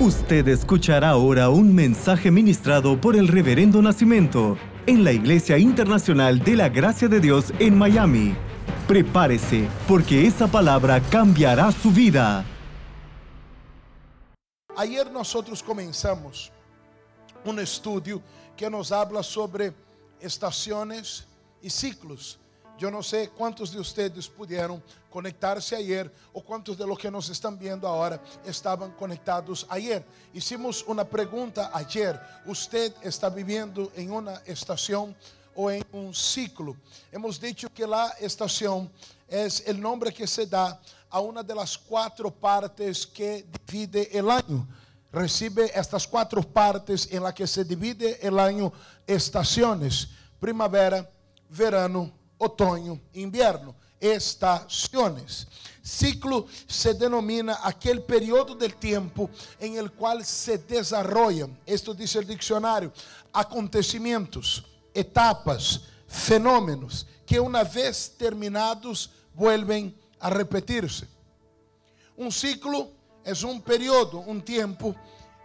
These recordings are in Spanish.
Usted escuchará ahora un mensaje ministrado por el Reverendo Nacimiento en la Iglesia Internacional de la Gracia de Dios en Miami. Prepárese, porque esa palabra cambiará su vida. Ayer nosotros comenzamos un estudio que nos habla sobre estaciones y ciclos. Yo no sé cuántos de ustedes pudieron conectarse ayer o cuántos de los que nos están viendo ahora estaban conectados ayer. Hicimos una pregunta ayer. ¿Usted está viviendo en una estación o en un ciclo? Hemos dicho que la estación es el nombre que se da a una de las cuatro partes que divide el año. Recibe estas cuatro partes en las que se divide el año estaciones. Primavera, verano, otoño, invierno, estaciones. Ciclo se denomina aquel periodo del tiempo en el cual se desarrollan, esto dice el diccionario, acontecimientos, etapas, fenómenos que una vez terminados vuelven a repetirse. Un ciclo es un periodo, un tiempo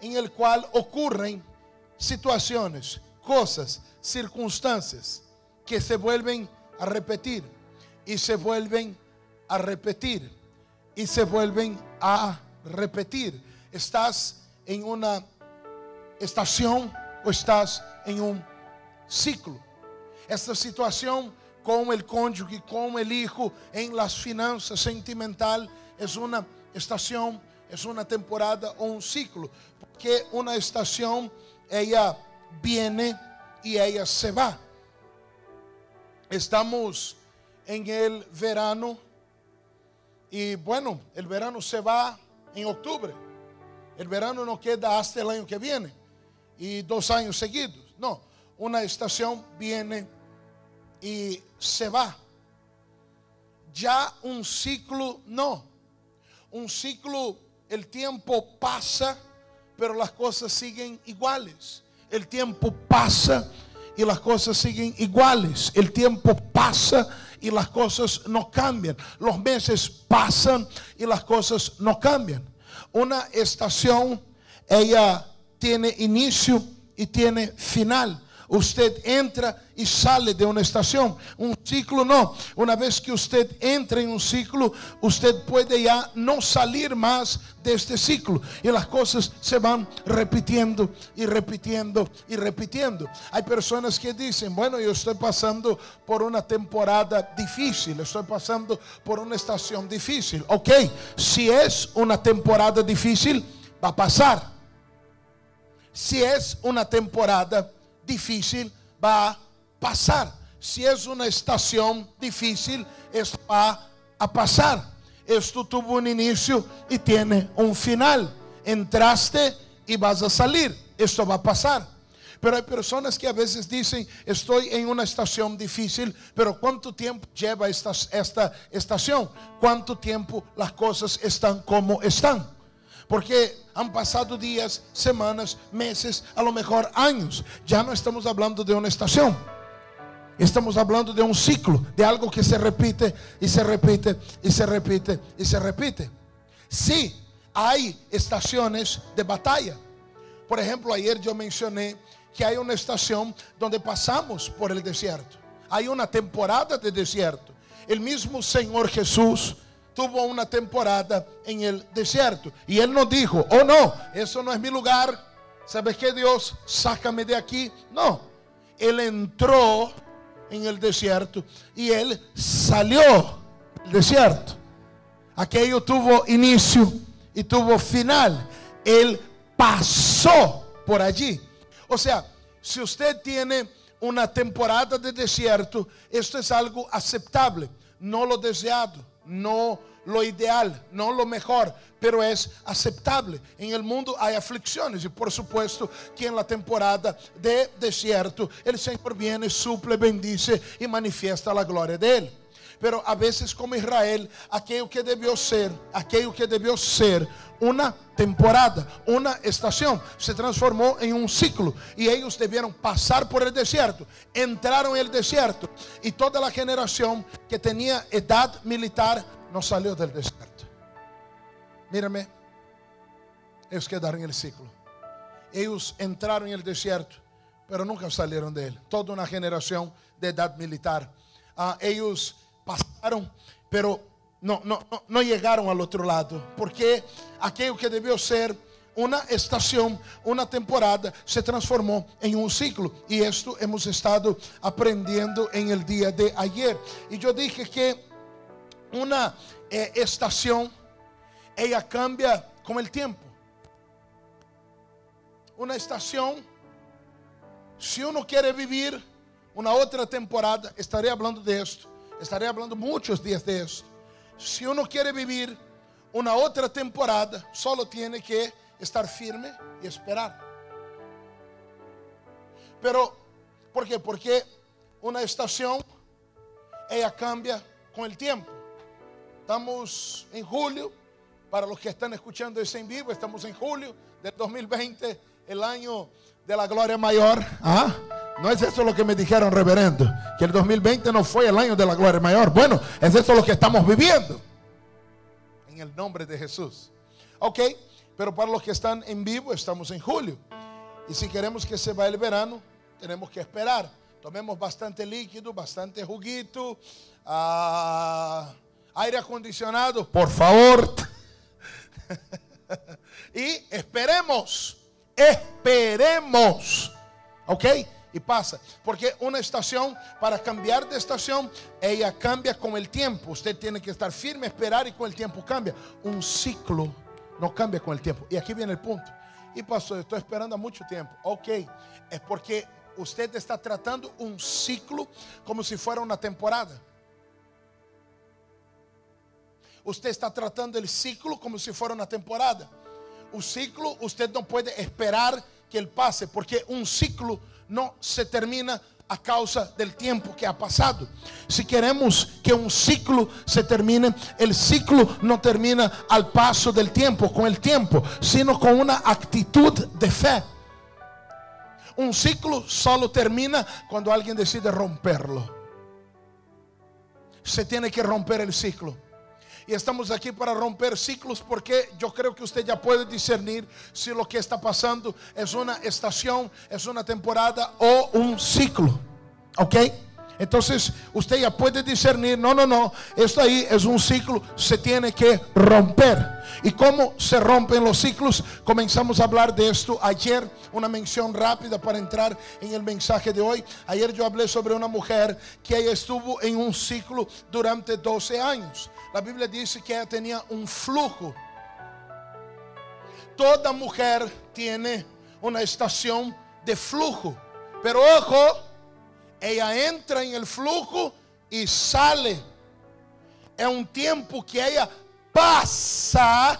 en el cual ocurren situaciones, cosas, circunstancias que se vuelven a a repetir y se vuelven a repetir y se vuelven a repetir. Estás en una estación o estás en un ciclo. Esta situación con el cónyuge, con el hijo, en las finanzas sentimental, es una estación, es una temporada o un ciclo. Porque una estación, ella viene y ella se va. Estamos en el verano y bueno, el verano se va en octubre. El verano no queda hasta el año que viene y dos años seguidos. No, una estación viene y se va. Ya un ciclo no. Un ciclo, el tiempo pasa, pero las cosas siguen iguales. El tiempo pasa y las cosas siguen iguales. El tiempo pasa y las cosas no cambian. Los meses pasan y las cosas no cambian. Una estación, ella tiene inicio y tiene final. Usted entra y sale de una estación. Un ciclo no. Una vez que usted entra en un ciclo, usted puede ya no salir más de este ciclo. Y las cosas se van repitiendo y repitiendo y repitiendo. Hay personas que dicen, bueno, yo estoy pasando por una temporada difícil, estoy pasando por una estación difícil. Ok, si es una temporada difícil, va a pasar. Si es una temporada difícil va a pasar. Si es una estación difícil, esto va a pasar. Esto tuvo un inicio y tiene un final. Entraste y vas a salir. Esto va a pasar. Pero hay personas que a veces dicen, estoy en una estación difícil, pero ¿cuánto tiempo lleva esta, esta estación? ¿Cuánto tiempo las cosas están como están? Porque han pasado días, semanas, meses, a lo mejor años. Ya no estamos hablando de una estación. Estamos hablando de un ciclo, de algo que se repite y se repite y se repite y se repite. Sí, hay estaciones de batalla. Por ejemplo, ayer yo mencioné que hay una estación donde pasamos por el desierto. Hay una temporada de desierto. El mismo Señor Jesús tuvo una temporada en el desierto. Y él nos dijo, oh no, eso no es mi lugar. ¿Sabes qué Dios? Sácame de aquí. No, él entró en el desierto y él salió del desierto. Aquello tuvo inicio y tuvo final. Él pasó por allí. O sea, si usted tiene una temporada de desierto, esto es algo aceptable, no lo deseado no lo ideal, no lo mejor, pero es aceptable. En el mundo hay aflicciones y por supuesto que en la temporada de desierto el Señor viene, suple, bendice y manifiesta la gloria de Él. Pero a veces como Israel, aquello que debió ser, aquello que debió ser una temporada, una estación, se transformó en un ciclo y ellos debieron pasar por el desierto, entraron en el desierto y toda la generación que tenía edad militar no salió del desierto. Mírame, ellos quedaron en el ciclo. Ellos entraron en el desierto, pero nunca salieron de él. Toda una generación de edad militar. Ah, ellos pasaron, pero no, no, no, no llegaron al otro lado, porque aquello que debió ser una estación, una temporada, se transformó en un ciclo. Y esto hemos estado aprendiendo en el día de ayer. Y yo dije que una eh, estación, ella cambia con el tiempo. Una estación, si uno quiere vivir una otra temporada, estaré hablando de esto, estaré hablando muchos días de esto. Si uno quiere vivir una otra temporada, solo tiene que estar firme y esperar. Pero, ¿por qué? Porque una estación, ella cambia con el tiempo. Estamos en julio, para los que están escuchando eso en vivo, estamos en julio del 2020, el año de la gloria mayor. ¿Ah? No es eso lo que me dijeron, reverendo, que el 2020 no fue el año de la gloria mayor. Bueno, es eso lo que estamos viviendo. En el nombre de Jesús. Ok, pero para los que están en vivo, estamos en julio. Y si queremos que se vaya el verano, tenemos que esperar. Tomemos bastante líquido, bastante juguito, ah, aire acondicionado, por favor. y esperemos, esperemos. ¿Ok? Y pasa. Porque una estación, para cambiar de estación, ella cambia con el tiempo. Usted tiene que estar firme, esperar y con el tiempo cambia. Un ciclo no cambia con el tiempo. Y aquí viene el punto. Y pastor, estoy esperando mucho tiempo. Ok, es porque usted está tratando un ciclo como si fuera una temporada. Usted está tratando el ciclo como si fuera una temporada. Un ciclo usted no puede esperar que él pase, porque un ciclo no se termina a causa del tiempo que ha pasado. Si queremos que un ciclo se termine, el ciclo no termina al paso del tiempo, con el tiempo, sino con una actitud de fe. Un ciclo solo termina cuando alguien decide romperlo. Se tiene que romper el ciclo. Y estamos aquí para romper ciclos porque yo creo que usted ya puede discernir si lo que está pasando es una estación, es una temporada o un ciclo. ¿Ok? Entonces usted ya puede discernir, no, no, no, esto ahí es un ciclo, se tiene que romper. ¿Y cómo se rompen los ciclos? Comenzamos a hablar de esto ayer, una mención rápida para entrar en el mensaje de hoy. Ayer yo hablé sobre una mujer que ella estuvo en un ciclo durante 12 años. La Biblia dice que ella tenía un flujo. Toda mujer tiene una estación de flujo. Pero ojo, ella entra en el flujo y sale. Es un tiempo que ella pasa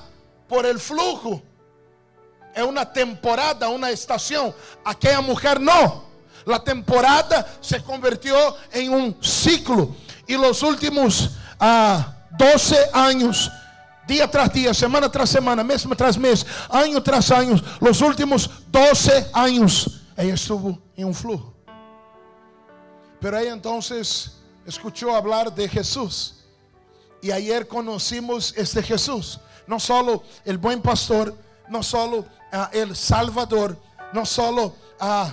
por el flujo. Es una temporada, una estación. Aquella mujer no. La temporada se convirtió en un ciclo. Y los últimos ah, 12 años, día tras día, semana tras semana, mes tras mes, año tras año, los últimos 12 años, ella estuvo en un flujo. Pero ella entonces escuchó hablar de Jesús. Y ayer conocimos este Jesús. No solo el buen pastor, no solo ah, el Salvador, no solo uh,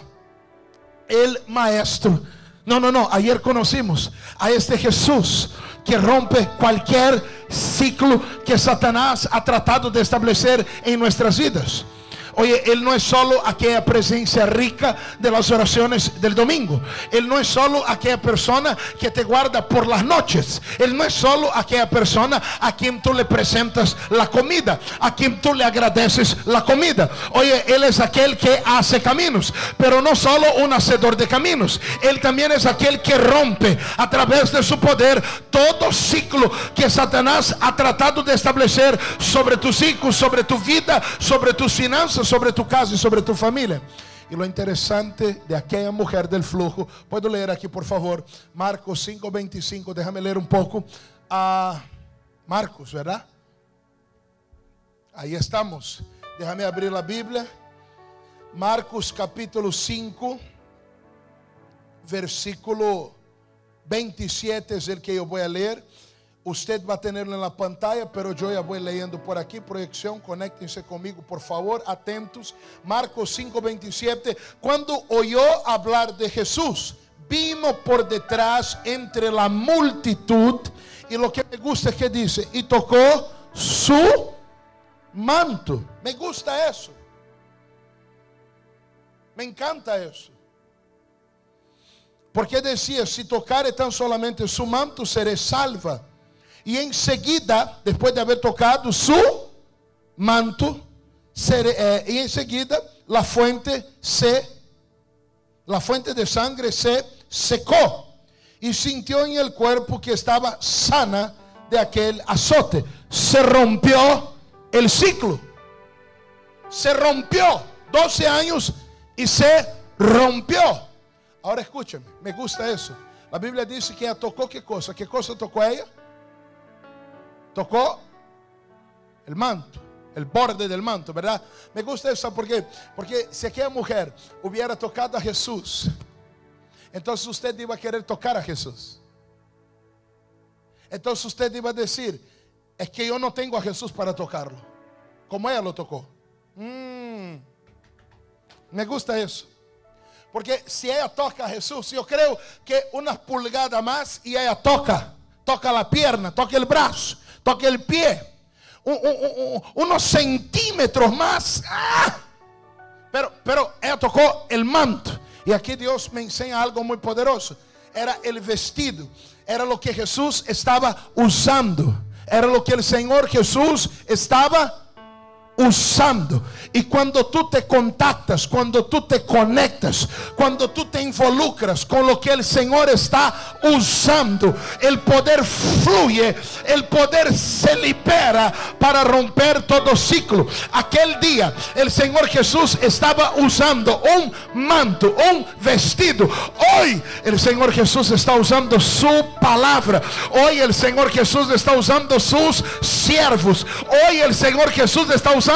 el Maestro. No, no, no. Ayer conocimos a este Jesús que rompe cualquier ciclo que Satanás ha tratado de establecer en nuestras vidas. Oye, Él no es solo aquella presencia rica de las oraciones del domingo. Él no es solo aquella persona que te guarda por las noches. Él no es solo aquella persona a quien tú le presentas la comida, a quien tú le agradeces la comida. Oye, Él es aquel que hace caminos, pero no solo un hacedor de caminos. Él también es aquel que rompe a través de su poder todo ciclo que Satanás ha tratado de establecer sobre tus hijos, sobre tu vida, sobre tus finanzas sobre tu casa y sobre tu familia. Y lo interesante de aquella mujer del flujo, puedo leer aquí por favor, Marcos 5:25, déjame leer un poco. a Marcos, ¿verdad? Ahí estamos. Déjame abrir la Biblia. Marcos capítulo 5, versículo 27 es el que yo voy a leer. Usted va a tenerlo en la pantalla, pero yo ya voy leyendo por aquí. Proyección, conéctense conmigo, por favor, atentos. Marcos 5:27. Cuando oyó hablar de Jesús, vino por detrás entre la multitud. Y lo que me gusta es que dice, y tocó su manto. Me gusta eso. Me encanta eso. Porque decía, si tocare tan solamente su manto, seré salva. Y enseguida, después de haber tocado su manto, seré, eh, y enseguida la fuente se, la fuente de sangre se secó. Y sintió en el cuerpo que estaba sana de aquel azote. Se rompió el ciclo. Se rompió 12 años y se rompió. Ahora escúchame, me gusta eso. La Biblia dice que ella tocó qué cosa. ¿Qué cosa tocó ella? Tocó el manto, el borde del manto, ¿verdad? Me gusta eso porque, porque si aquella mujer hubiera tocado a Jesús, entonces usted iba a querer tocar a Jesús. Entonces usted iba a decir, es que yo no tengo a Jesús para tocarlo, como ella lo tocó. Mm. me gusta eso. Porque si ella toca a Jesús, yo creo que una pulgada más y ella toca, toca la pierna, toca el brazo, toca el pie, unos centímetros más. ¡ah! Pero, pero ella tocó el manto. Y aquí Dios me enseña algo muy poderoso. Era el vestido, era lo que Jesús estaba usando, era lo que el Señor Jesús estaba usando. Y cuando tú te contactas, cuando tú te conectas, cuando tú te involucras con lo que el Señor está usando, el poder fluye, el poder se libera para romper todo ciclo. Aquel día el Señor Jesús estaba usando un manto, un vestido. Hoy el Señor Jesús está usando su palabra. Hoy el Señor Jesús está usando sus siervos. Hoy el Señor Jesús está usando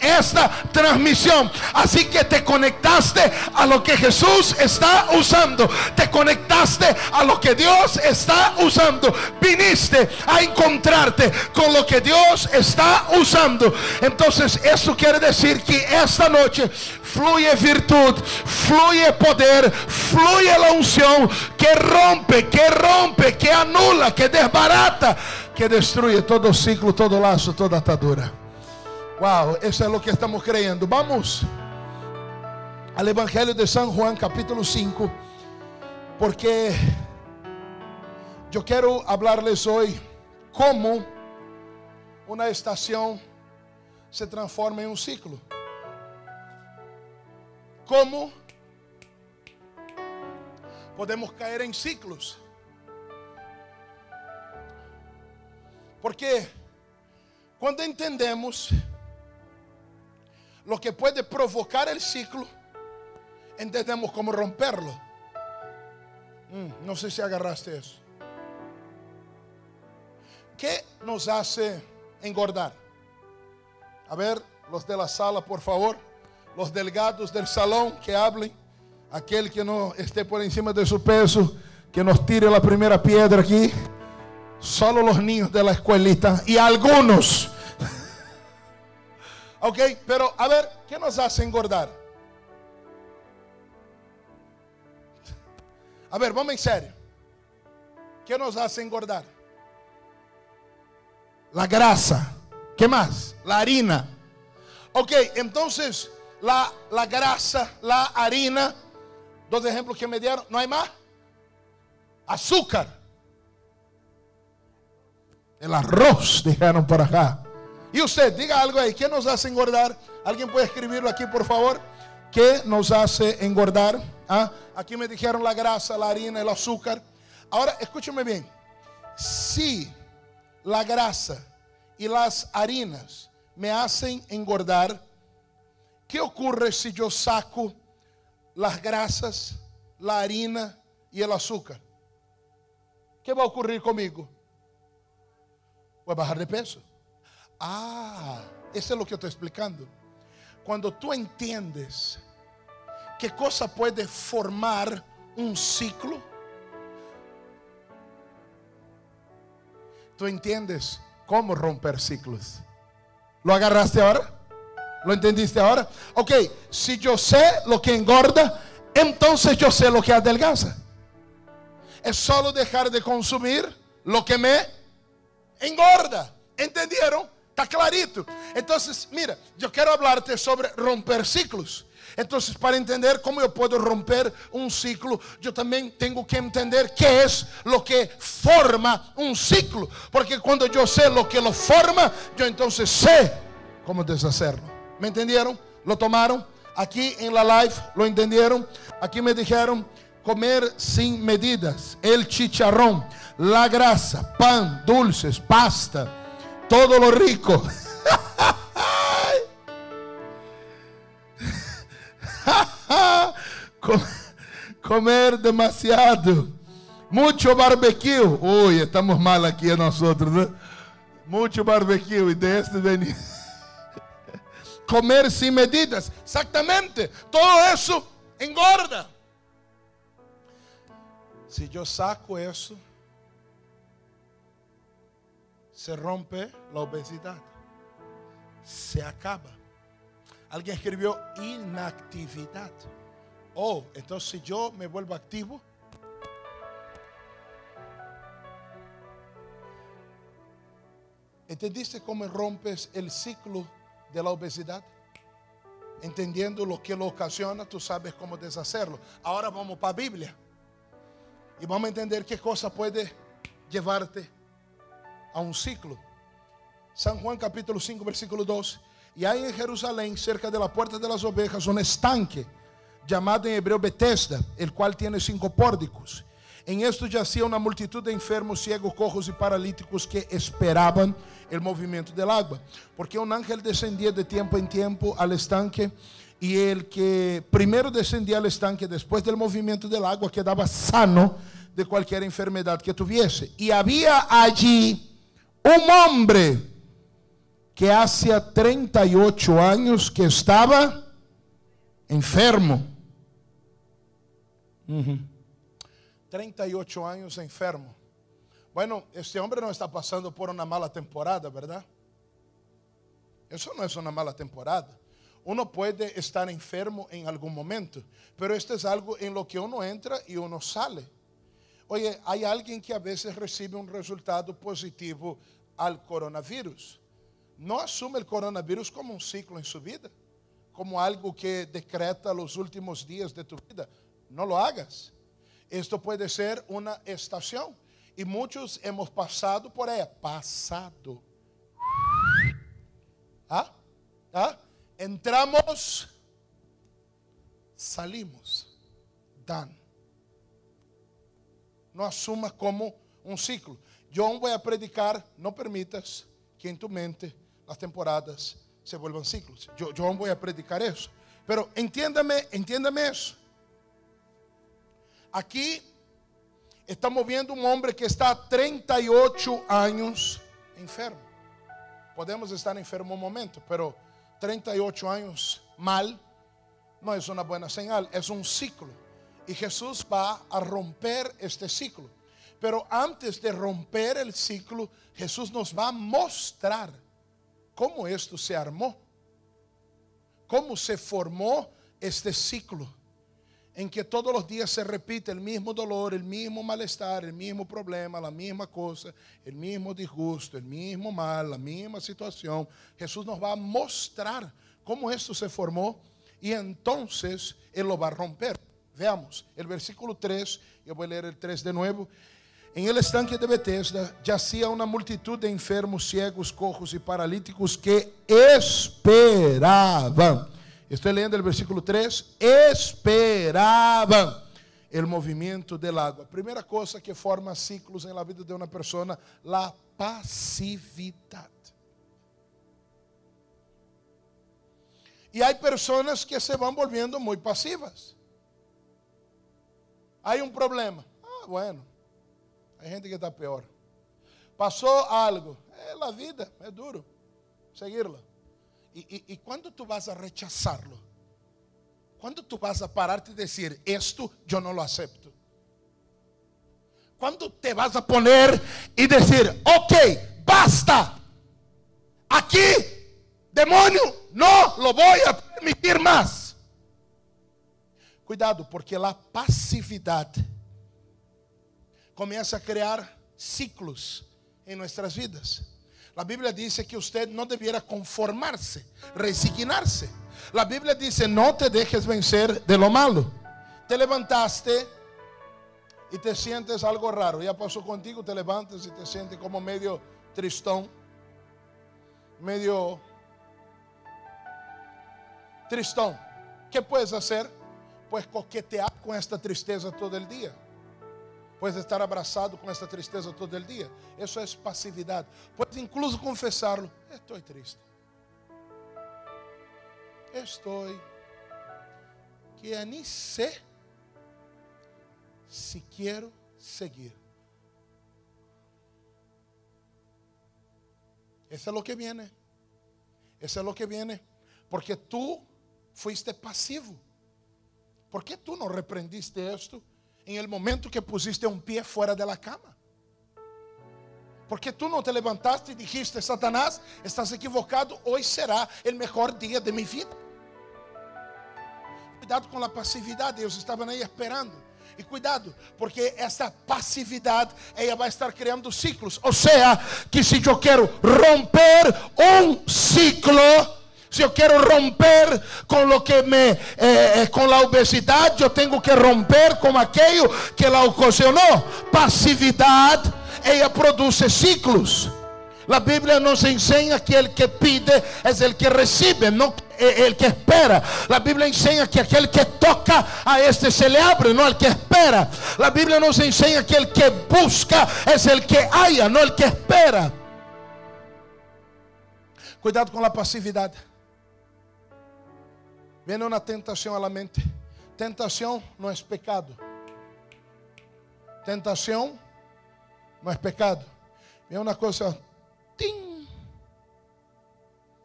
esta transmisión. Así que te conectaste a lo que Jesús está usando. Te conectaste a lo que Dios está usando. Viniste a encontrarte con lo que Dios está usando. Entonces eso quiere decir que esta noche fluye virtud, fluye poder, fluye la unción que rompe, que rompe, que anula, que desbarata, que destruye todo ciclo, todo lazo, toda atadura. Wow, eso es lo que estamos creyendo. Vamos al Evangelio de San Juan, capítulo 5, porque yo quiero hablarles hoy cómo una estación se transforma en un ciclo. Cómo podemos caer en ciclos. Porque cuando entendemos lo que puede provocar el ciclo, entendemos cómo romperlo. Mm, no sé si agarraste eso. ¿Qué nos hace engordar? A ver, los de la sala, por favor. Los delgados del salón que hablen. Aquel que no esté por encima de su peso, que nos tire la primera piedra aquí. Solo los niños de la escuelita y algunos Ok, pero a ver, ¿qué nos hace engordar? A ver, vamos en serio. ¿Qué nos hace engordar? La grasa. ¿Qué más? La harina. Ok, entonces la, la grasa, la harina, dos ejemplos que me dieron, ¿no hay más? Azúcar. El arroz, dijeron por acá. Y usted, diga algo ahí. ¿Qué nos hace engordar? ¿Alguien puede escribirlo aquí, por favor? ¿Qué nos hace engordar? ¿Ah? Aquí me dijeron la grasa, la harina, el azúcar. Ahora, escúcheme bien. Si la grasa y las harinas me hacen engordar, ¿qué ocurre si yo saco las grasas, la harina y el azúcar? ¿Qué va a ocurrir conmigo? Voy a bajar de peso. Ah, eso es lo que estoy explicando. Cuando tú entiendes qué cosa puede formar un ciclo, tú entiendes cómo romper ciclos. ¿Lo agarraste ahora? ¿Lo entendiste ahora? Ok, si yo sé lo que engorda, entonces yo sé lo que adelgaza. Es solo dejar de consumir lo que me engorda. ¿Entendieron? Está clarito. Entonces, mira, yo quiero hablarte sobre romper ciclos. Entonces, para entender cómo yo puedo romper un ciclo, yo también tengo que entender qué es lo que forma un ciclo. Porque cuando yo sé lo que lo forma, yo entonces sé cómo deshacerlo. ¿Me entendieron? ¿Lo tomaron? Aquí en la live, ¿lo entendieron? Aquí me dijeron comer sin medidas, el chicharrón, la grasa, pan, dulces, pasta, todo lo rico. comer demasiado. Mucho barbecue. Uy, estamos mal aquí nosotros. ¿no? Mucho barbecue. Y de este venir. Comer sin medidas. Exactamente. Todo eso engorda. Si yo saco eso, se rompe la obesidad. Se acaba. Alguien escribió inactividad. Oh, entonces si yo me vuelvo activo, ¿entendiste cómo rompes el ciclo de la obesidad? Entendiendo lo que lo ocasiona, tú sabes cómo deshacerlo. Ahora vamos para Biblia y vamos a entender qué cosa puede llevarte a un ciclo. San Juan capítulo 5, versículo 2. Y hay en Jerusalén, cerca de la puerta de las ovejas, un estanque llamado en hebreo Bethesda, el cual tiene cinco pórticos. En esto yacía una multitud de enfermos, ciegos, cojos y paralíticos que esperaban el movimiento del agua. Porque un ángel descendía de tiempo en tiempo al estanque y el que primero descendía al estanque después del movimiento del agua quedaba sano de cualquier enfermedad que tuviese. Y había allí un hombre que hacía 38 años que estaba enfermo. 38 años enfermo. Bueno, este hombre no está pasando por una mala temporada, ¿verdad? Eso no es una mala temporada. Uno puede estar enfermo en algún momento, pero esto es algo en lo que uno entra y uno sale. Oye, hay alguien que a veces recibe un resultado positivo al coronavirus. No asume el coronavirus como un ciclo en su vida, como algo que decreta los últimos días de tu vida. No lo hagas. Esto puede ser una estación. Y muchos hemos pasado por ella. Pasado. ¿Ah? ¿Ah? Entramos, salimos. Dan. No asumas como un ciclo. Yo voy a predicar, no permitas que en tu mente las temporadas se vuelvan ciclos. Yo, yo voy a predicar eso. Pero entiéndame, entiéndame eso. Aquí estamos viendo un hombre que está 38 años enfermo. Podemos estar enfermo un momento, pero 38 años mal no es una buena señal, es un ciclo. Y Jesús va a romper este ciclo. Pero antes de romper el ciclo, Jesús nos va a mostrar cómo esto se armó, cómo se formó este ciclo en que todos los días se repite el mismo dolor, el mismo malestar, el mismo problema, la misma cosa, el mismo disgusto, el mismo mal, la misma situación, Jesús nos va a mostrar cómo esto se formó y entonces Él lo va a romper. Veamos el versículo 3, yo voy a leer el 3 de nuevo. En el estanque de Bethesda yacía una multitud de enfermos, ciegos, cojos y paralíticos que esperaban Estoy leyendo el versículo 3. Esperaban el movimiento del agua. Primera cosa que forma ciclos en la vida de una persona, la pasividad. Y hay personas que se van volviendo muy pasivas. Hay un problema. Ah, bueno. Hay gente que está peor. Pasó algo. Es la vida, es duro seguirla. ¿Y, cuándo tú vas a rechazarlo? ¿Cuándo tú vas a pararte y decir, esto yo no lo acepto? ¿Cuándo te vas a poner y decir, ok, basta? Aquí, demonio, no lo voy a permitir más. Cuidado, porque la pasividad comienza a crear ciclos en nuestras vidas. La Biblia dice que usted no debiera conformarse, resignarse. La Biblia dice, no te dejes vencer de lo malo. Te levantaste y te sientes algo raro. Ya pasó contigo, te levantas y te sientes como medio tristón, medio tristón. ¿Qué puedes hacer? Pues coquetear con esta tristeza todo el día. Puedes estar abrazado con esta tristeza todo el día. Eso es pasividad. Puedes incluso confesarlo. Estoy triste. Estoy que ni sé si quiero seguir. Eso es lo que viene. Eso es lo que viene. Porque tú fuiste pasivo. ¿Por qué tú no reprendiste esto en el momento que pusiste un pie fuera de la cama? Porque tú no te levantaste y dijiste, Satanás, estás equivocado, hoy será el mejor día de mi vida. Cuidado com a passividade, eles estavam aí esperando. E cuidado, porque essa passividade ela vai estar criando ciclos. Ou seja, que se eu quero romper um ciclo, se eu quero romper com o que me eh, eh, com a obesidade, eu tenho que romper com aquilo que ela ocasionou. Passividade, ela produz ciclos. La Biblia nos enseña que el que pide es el que recibe, no el que espera. La Biblia enseña que aquel que toca a este se le abre, no el que espera. La Biblia nos enseña que el que busca es el que haya, no el que espera. Cuidado con la pasividad. Viene una tentación a la mente. Tentación no es pecado. Tentación no es pecado. Viene una cosa Tim.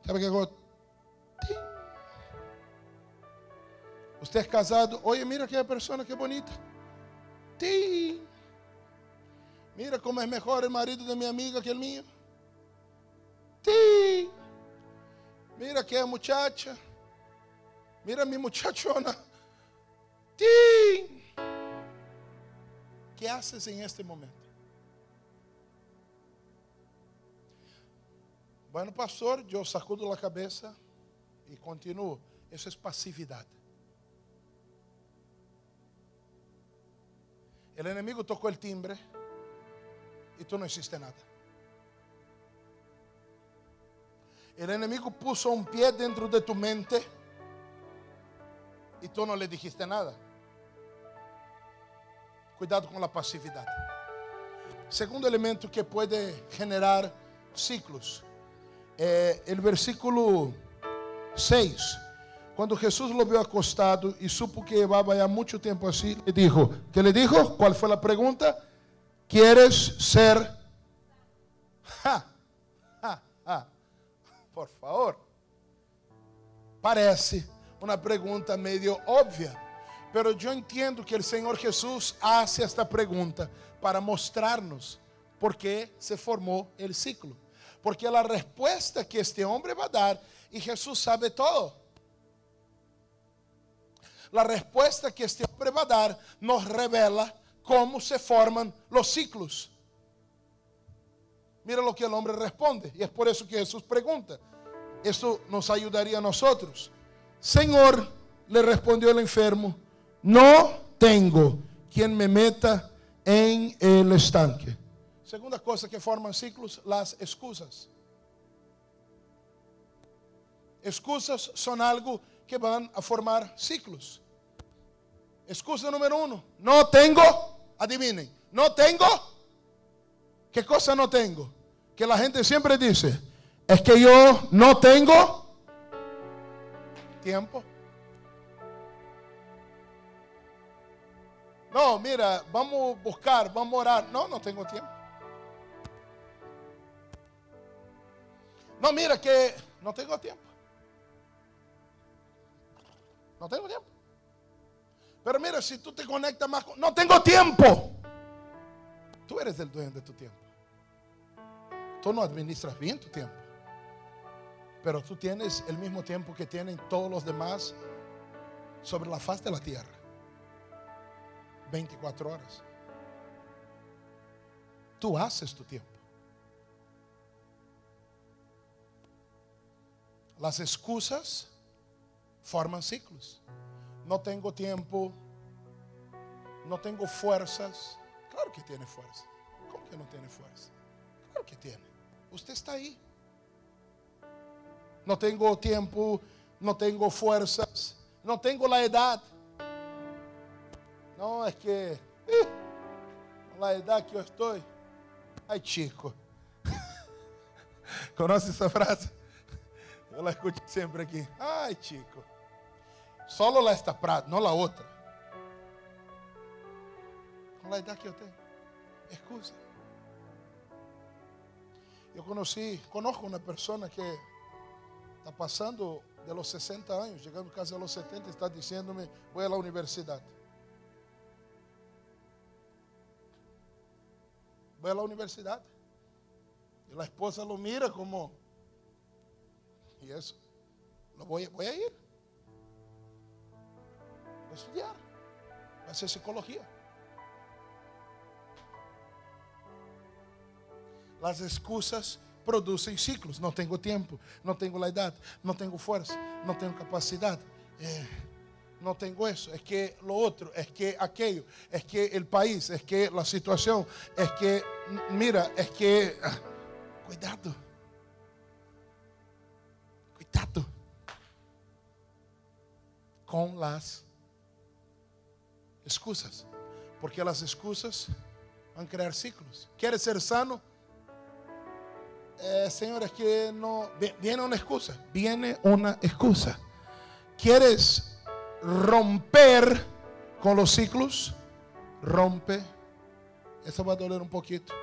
¿Sabe qué hago? Tim. Usted es casado. Oye, mira aquella persona, qué bonita. Tim. Mira cómo es mejor el marido de mi amiga que el mío. Tim. Mira aquella muchacha. Mira mi muchachona. Tim. ¿Qué haces en este momento? Bueno, pastor, eu sacudo a cabeça e continuo. Isso é passividade. O inimigo tocou o timbre e tu não hiciste nada. O inimigo puso um pé dentro de tu mente e tu não le dijiste nada. Cuidado com a passividade. Segundo elemento que pode generar ciclos é, o versículo 6. Quando Jesus lo viu acostado e supo que levava já muito tempo assim, le dijo, que le dijo? Qual foi a pergunta? ¿Quieres ser? Ha, ha, ha. Por favor. Parece uma pergunta meio óbvia, pero eu entendo que o Senhor Jesus hace esta pergunta para mostrar-nos por que se formou o ciclo. Porque a resposta que este homem vai dar, e Jesus sabe todo. A resposta que este homem vai dar nos revela como se formam os ciclos. Mira lo que el hombre responde, y es por eso que Jesús pregunta. Esto nos ayudaría a nosotros. Señor, le respondió el enfermo, no tengo quien me meta en el estanque. Segunda cosa que forman ciclos, las excusas. Excusas son algo que van a formar ciclos. Excusa número uno, no tengo, adivinen, no tengo. ¿Qué cosa no tengo? Que la gente siempre dice, es que yo no tengo No, mira, vamos a buscar, vamos a orar. No, no tengo tiempo. No, mira que no tengo tiempo. No tengo tiempo. Pero mira, si tú te conectas más, no tengo tiempo. tú eres el dueño de tu tiempo. Tú no administras bien tu tiempo. Pero tú tienes el mismo tiempo que tienen todos los demás sobre la faz de la tierra. 24 horas. Tú haces tu tiempo. Las excusas forman ciclos. No tengo tiempo, no tengo fuerzas. Claro que tiene fuerza. ¿Cómo que no tiene fuerza? Claro que tiene. Usted está ahí. No tengo tiempo, no tengo fuerzas, no tengo la edad. No, es que eh, la edad que yo estoy. Ay, chico. ¿Conoce esa frase? Yo la escucho siempre aquí. Ay, chico. Solo la esta prata, no la otra. Con la edad que yo tengo. Excusa. Yo conocí, conozco una persona que pasando de los 60 años, llegando casi a los 70, está diciéndome, voy a la universidad. Voy a la universidad. Y la esposa lo mira como, ¿y eso? Lo voy, voy a ir. Voy a estudiar. Voy a hacer psicología. Las excusas producen ciclos. No tengo tiempo, no tengo la edad, no tengo fuerza, no tengo capacidad. Eh, no tengo eso, es que lo otro, es que aquello, es que el país, es que la situación, es que, mira, es que, ah, cuidado, cuidado con las excusas, porque las excusas van a crear ciclos. ¿Quieres ser sano? Eh, Señor, es que no, viene una excusa, viene una excusa. ¿Quieres romper con los ciclos? Rompe. Eso va a doler un poquito.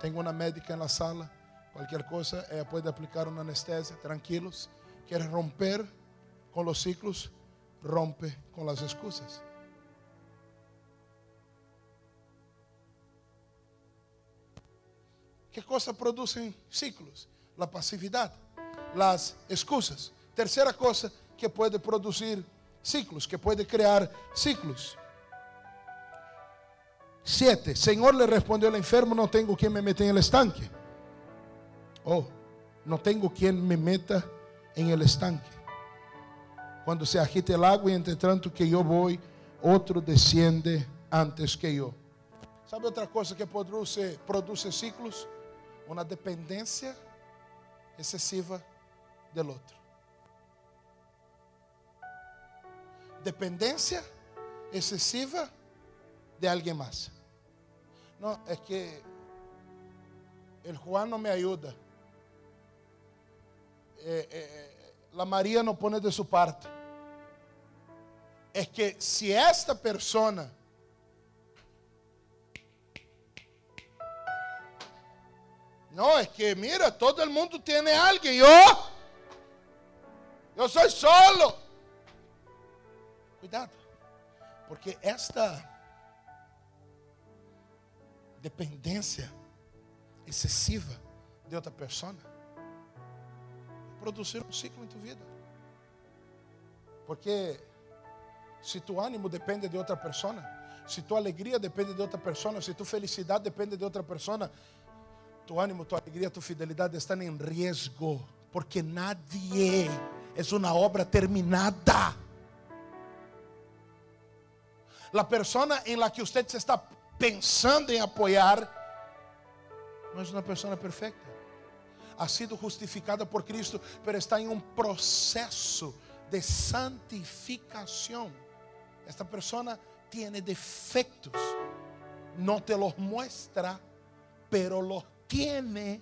Tengo una médica en la sala. Cualquier cosa, ella puede aplicar una anestesia. Tranquilos. ¿Quieres romper con los ciclos? Rompe con las excusas. ¿Qué cosas producen ciclos? La pasividad, las excusas. Tercera cosa que puede producir ciclos, que puede crear ciclos. Siete, Señor le respondió al enfermo, no tengo quien me meta en el estanque. Oh, no tengo quien me meta en el estanque. Cuando se agite el agua y entre tanto que yo voy, otro desciende antes que yo. ¿Sabe otra cosa que produce, produce ciclos? Una dependencia excesiva del otro. Dependencia excesiva de alguien más. No, es que el Juan no me ayuda. Eh, eh, la María no pone de su parte. Es que si esta persona No, es que mira, todo el mundo tiene alguien. Yo, yo soy solo. Cuidado, porque esta dependencia excesiva de outra pessoa produzir um ciclo em tua vida. Porque se tu ânimo depende de outra pessoa, se tua alegria depende de outra pessoa, se tua felicidade depende de outra pessoa, tu ánimo, tu alegría, tu fidelidad están en riesgo, porque nadie es una obra terminada. La persona en la que se está pensando en apoyar no es una persona perfecta. Ha sido justificada por Cristo, pero está en un proceso de santificación. Esta persona tiene defectos, no te los muestra, pero los tiene.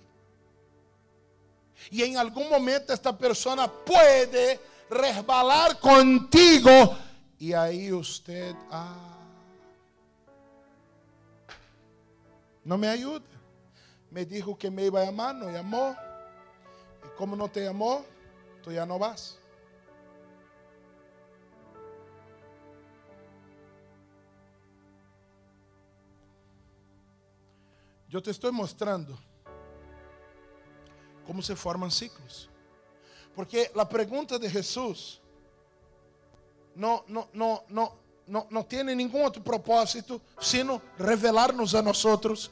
Y en algún momento esta persona puede resbalar contigo. Y ahí usted, ah, no me ayuda. Me dijo que me iba a llamar, no llamó. Y como no te llamó, tú ya no vas. Yo te estoy mostrando cómo se forman ciclos. Porque la pregunta de Jesús no, no, no, no, no, no tiene ningún otro propósito sino revelarnos a nosotros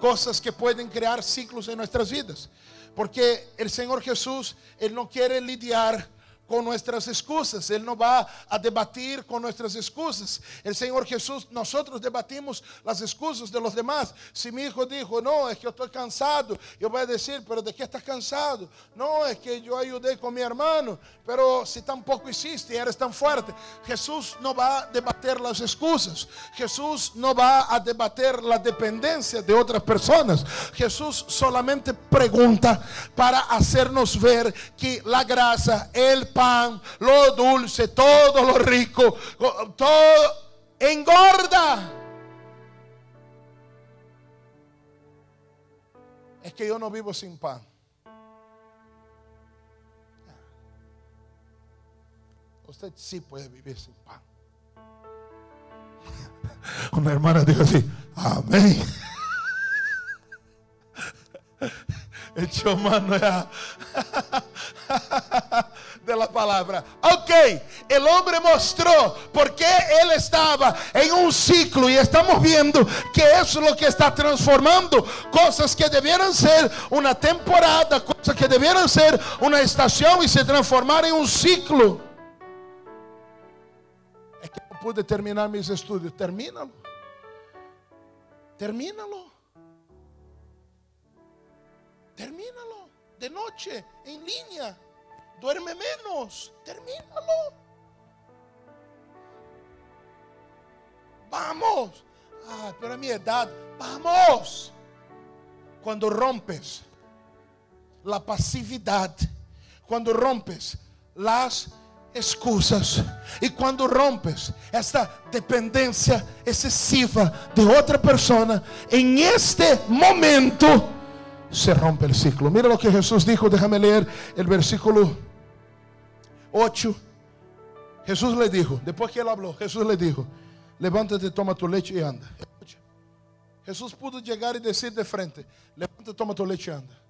cosas que pueden crear ciclos en nuestras vidas. Porque el Señor Jesús, Él no quiere lidiar con nuestras excusas. Él no va a debatir con nuestras excusas. El Señor Jesús, nosotros debatimos las excusas de los demás. Si mi hijo dijo, no, es que yo estoy cansado, yo voy a decir, pero ¿de qué estás cansado? No, es que yo ayudé con mi hermano, pero si tampoco hiciste, eres tan fuerte. Jesús no va a debatir las excusas. Jesús no va a debatir la dependencia de otras personas. Jesús solamente pregunta para hacernos ver que la grasa, el pan, lo dulce, todo lo rico, todo engorda. Es que yo no vivo sin pan. Usted sí puede vivir sin pan. Una hermana dijo así, amén. Echó mano ya de la palabra. Ok, el hombre mostró por él estaba en un ciclo y estamos viendo que eso es lo que está transformando cosas que debieran ser una temporada, cosas que debieran ser una estación y se transformaron en un ciclo. Es que no pude terminar mis estudios. Termínalo. Termínalo de noche en línea duerme menos, termínalo. Vamos. Ah, pero a mi edad, vamos. Cuando rompes la pasividad, cuando rompes las excusas y cuando rompes esta dependencia excesiva de otra persona, en este momento se rompe el ciclo. Mira lo que Jesús dijo, déjame leer el versículo 8, Jesús le dijo, después que él habló, Jesús le dijo, levántate, toma tu leche y anda. Jesús pudo llegar y decir de frente, levántate, toma tu leche y anda.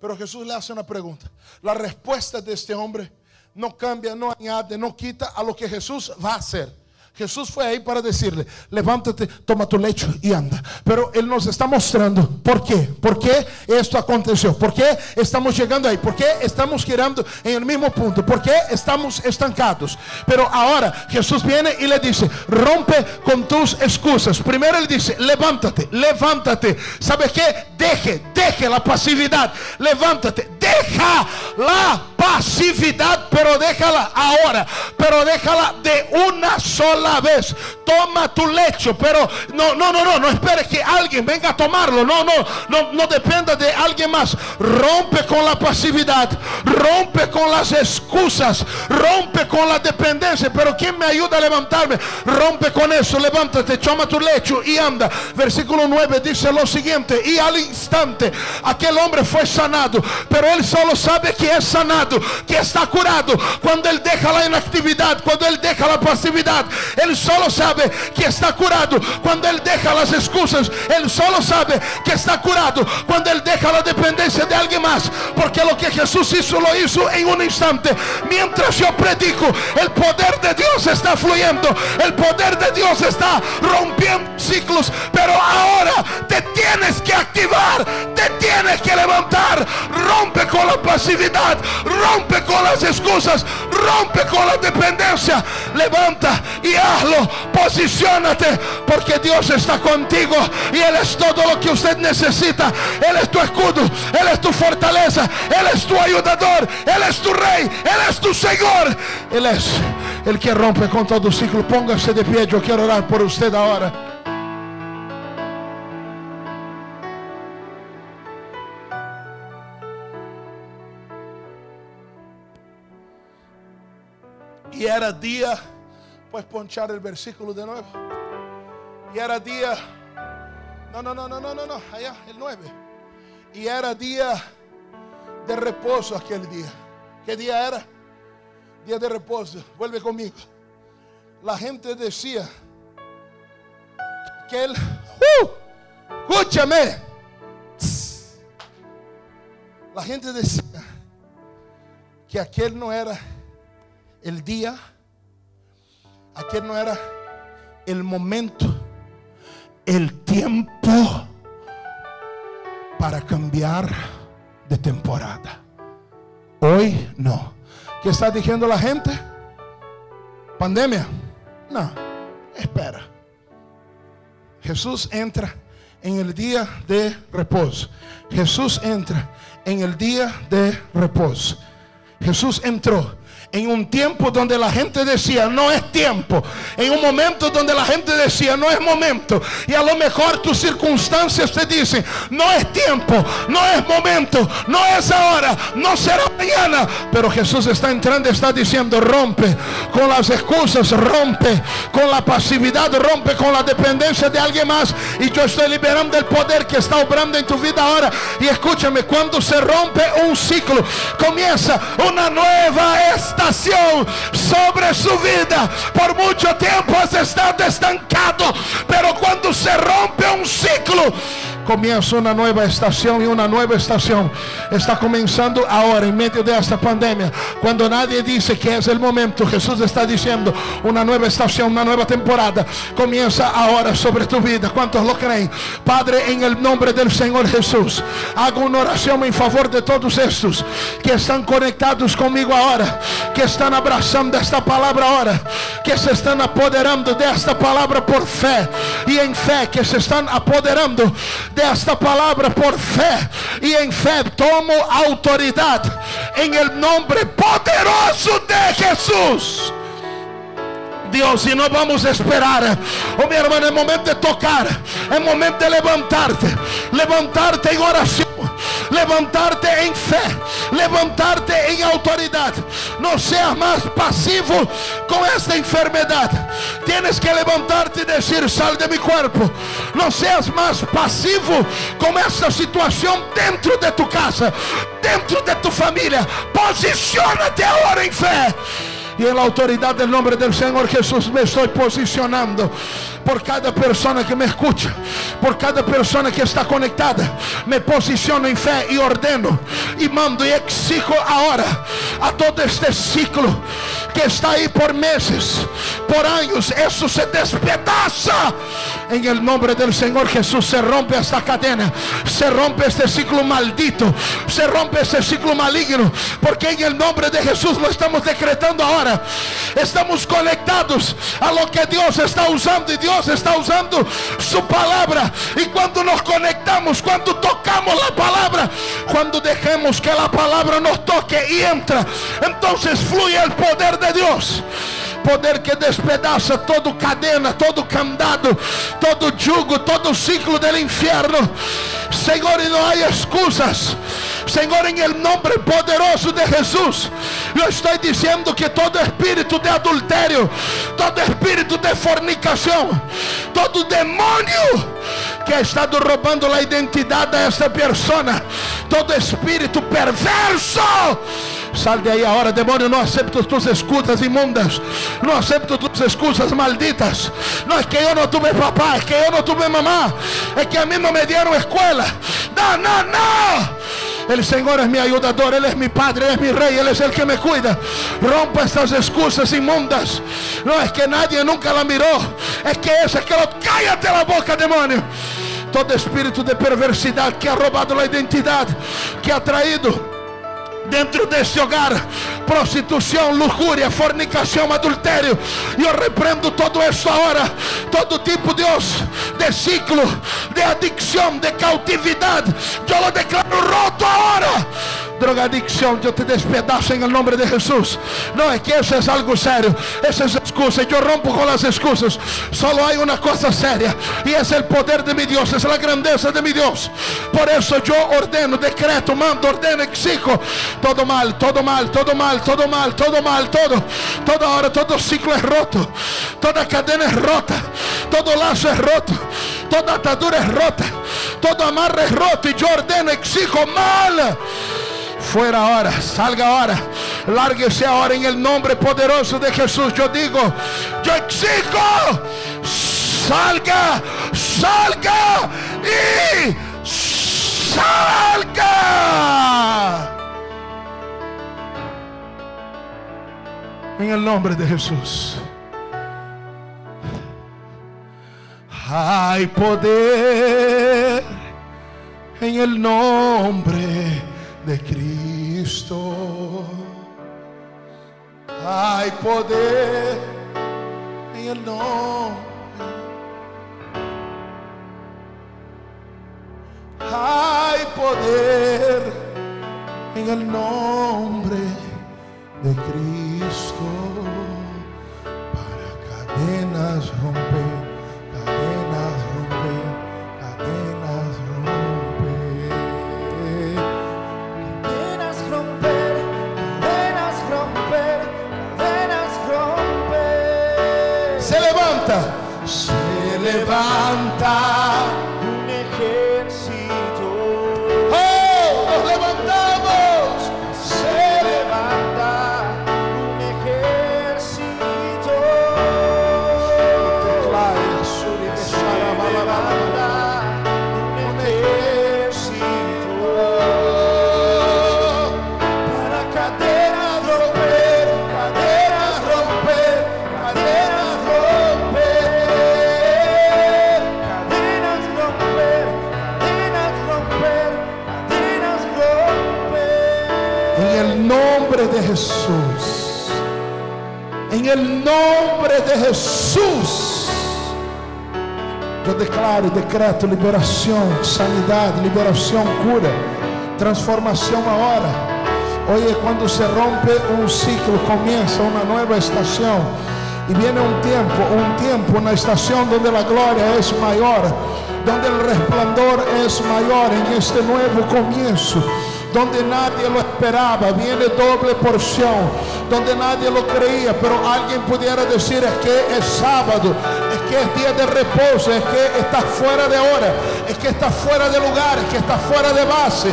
Pero Jesús le hace una pregunta. La respuesta de este hombre no cambia, no añade, no quita a lo que Jesús va a hacer. Jesús fue ahí para decirle, levántate, toma tu lecho y anda. Pero Él nos está mostrando por qué, por qué esto aconteció, por qué estamos llegando ahí, por qué estamos girando en el mismo punto, por qué estamos estancados. Pero ahora Jesús viene y le dice, rompe con tus excusas. Primero Él dice, levántate, levántate. ¿Sabes qué? Deje, deje la pasividad, levántate, deja la pasividad, pero déjala ahora, pero déjala de una sola la vez. Toma tu lecho, pero no, no, no, no, no esperes que alguien venga a tomarlo. No, no, no, no dependa de alguien más. Rompe con la pasividad, rompe con las excusas, rompe con la dependencia. Pero ¿quién me ayuda a levantarme? Rompe con eso, levántate, toma tu lecho y anda. Versículo 9 dice lo siguiente, y al instante aquel hombre fue sanado, pero él solo sabe que es sanado, que está curado cuando él deja la inactividad, cuando él deja la pasividad. Él solo sabe que está curado cuando Él deja las excusas. Él solo sabe que está curado cuando Él deja la dependencia de alguien más. Porque lo que Jesús hizo lo hizo en un instante. Mientras yo predico, el poder de Dios está fluyendo. El poder de Dios está rompiendo ciclos. Pero ahora te con la pasividad. Rompe con las excusas. Rompe con la dependencia. Levanta y hazlo. Posiciónate porque Dios está contigo y Él es todo lo que usted necesita. Él es tu escudo, Él es tu fortaleza, Él es tu ayudador, Él es tu rey, Él es tu Señor. Él es el que rompe con todo ciclo. Póngase de pie, yo quiero orar por usted ahora. Y era día Puedes ponchar el versículo de nuevo. Y era día. No, no, no, no, no, no, no. Allá, el 9. Y era día de reposo aquel día. ¿Qué día era? Día de reposo. Vuelve conmigo. La gente decía que él. ¡Uh! escúchame. La gente decía que aquel no era el día, aquel no era el momento, el tiempo para cambiar de temporada. Hoy no. ¿Qué está diciendo la gente? Pandemia. No, espera. Jesús entra en el día de reposo. Jesús entra en el día de reposo. Jesús entró en un tiempo donde la gente decía, no es tiempo. En un momento donde la gente decía, no es momento. Y a lo mejor tus circunstancias te dicen, no es tiempo, no es momento, no es ahora, no será mañana. Pero Jesús está entrando, está diciendo, rompe con las excusas, rompe con la pasividad, rompe con la dependencia de alguien más. Y yo estoy liberando el poder que está obrando en tu vida ahora. Y escúchame, cuando se rompe un ciclo, comienza una nueva estación sobre su vida. Por mucho tiempo has estado estancado, pero cuando se rompe un ciclo, comienza una nueva estación y una nueva estación está comenzando ahora en medio de esta pandemia. Cuando nadie dice que es el momento, Jesús está diciendo una nueva estación, una nueva temporada comienza ahora sobre tu vida. ¿Cuántos lo creen? Padre, en el nombre del Señor Jesús, hago una oración en favor de todos estos que están conectados conmigo ahora, que están abrazando esta palabra ahora, que se están apoderando de esta palabra por fe y en fe, que se están apoderando de esta palabra por fe y en fe tomo autoridad en el nombre poderoso de Jesús. Dios y no vamos esperar. Oh mi hermano, es momento de tocar, es momento de levantarte, levantarte en oración, levantarte en fe, levantarte en autoridad. No seas más pasivo con esta enfermedad. Tienes que levantarte y decir, sal de mi cuerpo. No seas más pasivo con esta situación dentro de tu casa, dentro de tu familia. Posicionate ahora en fe. Y en la autoridad del nombre del Señor Jesús me estoy posicionando por cada persona que me escucha, por cada persona que está conectada. Me posiciono en fe y ordeno y mando y exijo ahora a todo este ciclo que está ahí por meses, por años. Eso se despedaza. En el nombre del Señor Jesús se rompe esta cadena, se rompe este ciclo maldito, se rompe este ciclo maligno, porque en el nombre de Jesús lo estamos decretando ahora. Estamos conectados a lo que Dios está usando y Dios está usando su palabra. Y cuando nos conectamos, cuando tocamos la palabra, cuando dejemos que la palabra nos toque y entra, entonces fluye el poder de Dios. Poder que despedaça todo cadena, todo candado, todo jugo, todo ciclo del infierno. Señor, y no hay excusas. Señor, en el poderoso de Jesús, yo estoy diciendo que todo espíritu de adulterio, todo espíritu de fornicación, todo demonio que ha estado robando la identidad de persona, todo espíritu perverso, sal de ahí ahora, demonio, no acepto tus excusas inmundas, no acepto tus excusas malditas. No es que yo no tuve papá, es que yo no tuve mamá, es que a mí no me dieron escuela. No, no, no. El Señor es mi ayudador, Él es mi Padre, Él es mi Rey, Él es el que me cuida. Rompa estas excusas inmundas. No es que nadie nunca la miró, es que ese es que lo cállate la boca, demonio. Todo espíritu de perversidad que ha robado la identidad, que ha traído dentro de ese hogar. Prostitución, lujuria, fornicación, adulterio. Yo reprendo todo eso ahora. Todo tipo, Dios, de ciclo, de adicción, de cautividad. Yo lo declaro roto ahora drogadicción, yo te despedazo en el nombre de Jesús. No, es que eso es algo serio. Esa es excusa. Yo rompo con las excusas. Solo hay una cosa seria. Y es el poder de mi Dios. Es la grandeza de mi Dios. Por eso yo ordeno, decreto, mando, ordeno, exijo. Todo mal, todo mal, todo mal, todo mal, todo mal, todo. Todo ahora, todo ciclo es roto. Toda cadena es rota. Todo lazo es roto. Toda atadura es rota. Todo amarre es roto. Y yo ordeno, exijo mal fuera ahora, salga ahora, lárguese ahora en el nombre poderoso de Jesús. Yo digo, yo exijo, salga, salga y salga. En el nombre de Jesús. Hay poder en el nombre de Cristo. Hay poder en el nombre. Hay poder en el nombre de Cristo para cadenas romper, el nombre de Jesús. Yo declaro y decreto liberación, sanidad, liberación, cura, transformación ahora. Oye, cuando se rompe un ciclo, comienza una nueva estación. Y viene un tiempo, un tiempo, una estación donde la gloria es mayor, donde el resplandor es mayor en este nuevo comienzo donde nadie lo esperaba, viene doble porción, donde nadie lo creía, pero alguien pudiera decir es que es sábado, es que es día de reposo, es que está fuera de hora, es que está fuera de lugar, es que está fuera de base,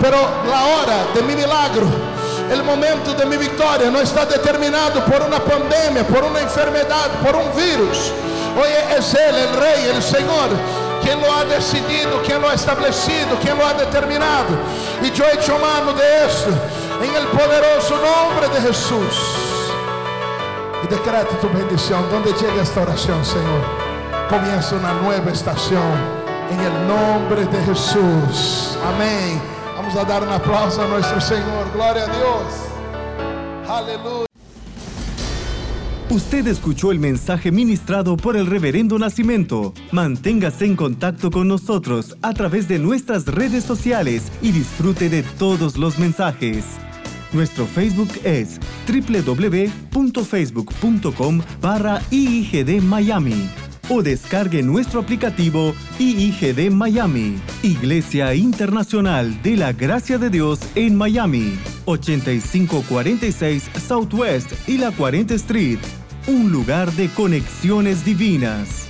pero la hora de mi milagro, el momento de mi victoria no está determinado por una pandemia, por una enfermedad, por un virus. Oye, es Él, el Rey, el Señor, quien lo ha decidido, quien lo ha establecido, quien lo ha determinado. Y yo he hecho mano de esto en el poderoso nombre de Jesús. Y decreto tu bendición. Donde llegue esta oración, Señor, comienza una nueva estación en el nombre de Jesús. Amén. Vamos a dar un aplauso a nuestro Señor. Gloria a Dios. Aleluya. Usted escuchó el mensaje ministrado por el Reverendo Nacimiento. Manténgase en contacto con nosotros a través de nuestras redes sociales y disfrute de todos los mensajes. Nuestro Facebook es www.facebook.com barra IIGD Miami o descargue nuestro aplicativo IIGD Miami, Iglesia Internacional de la Gracia de Dios en Miami, 8546 Southwest y la 40 Street, un lugar de conexiones divinas.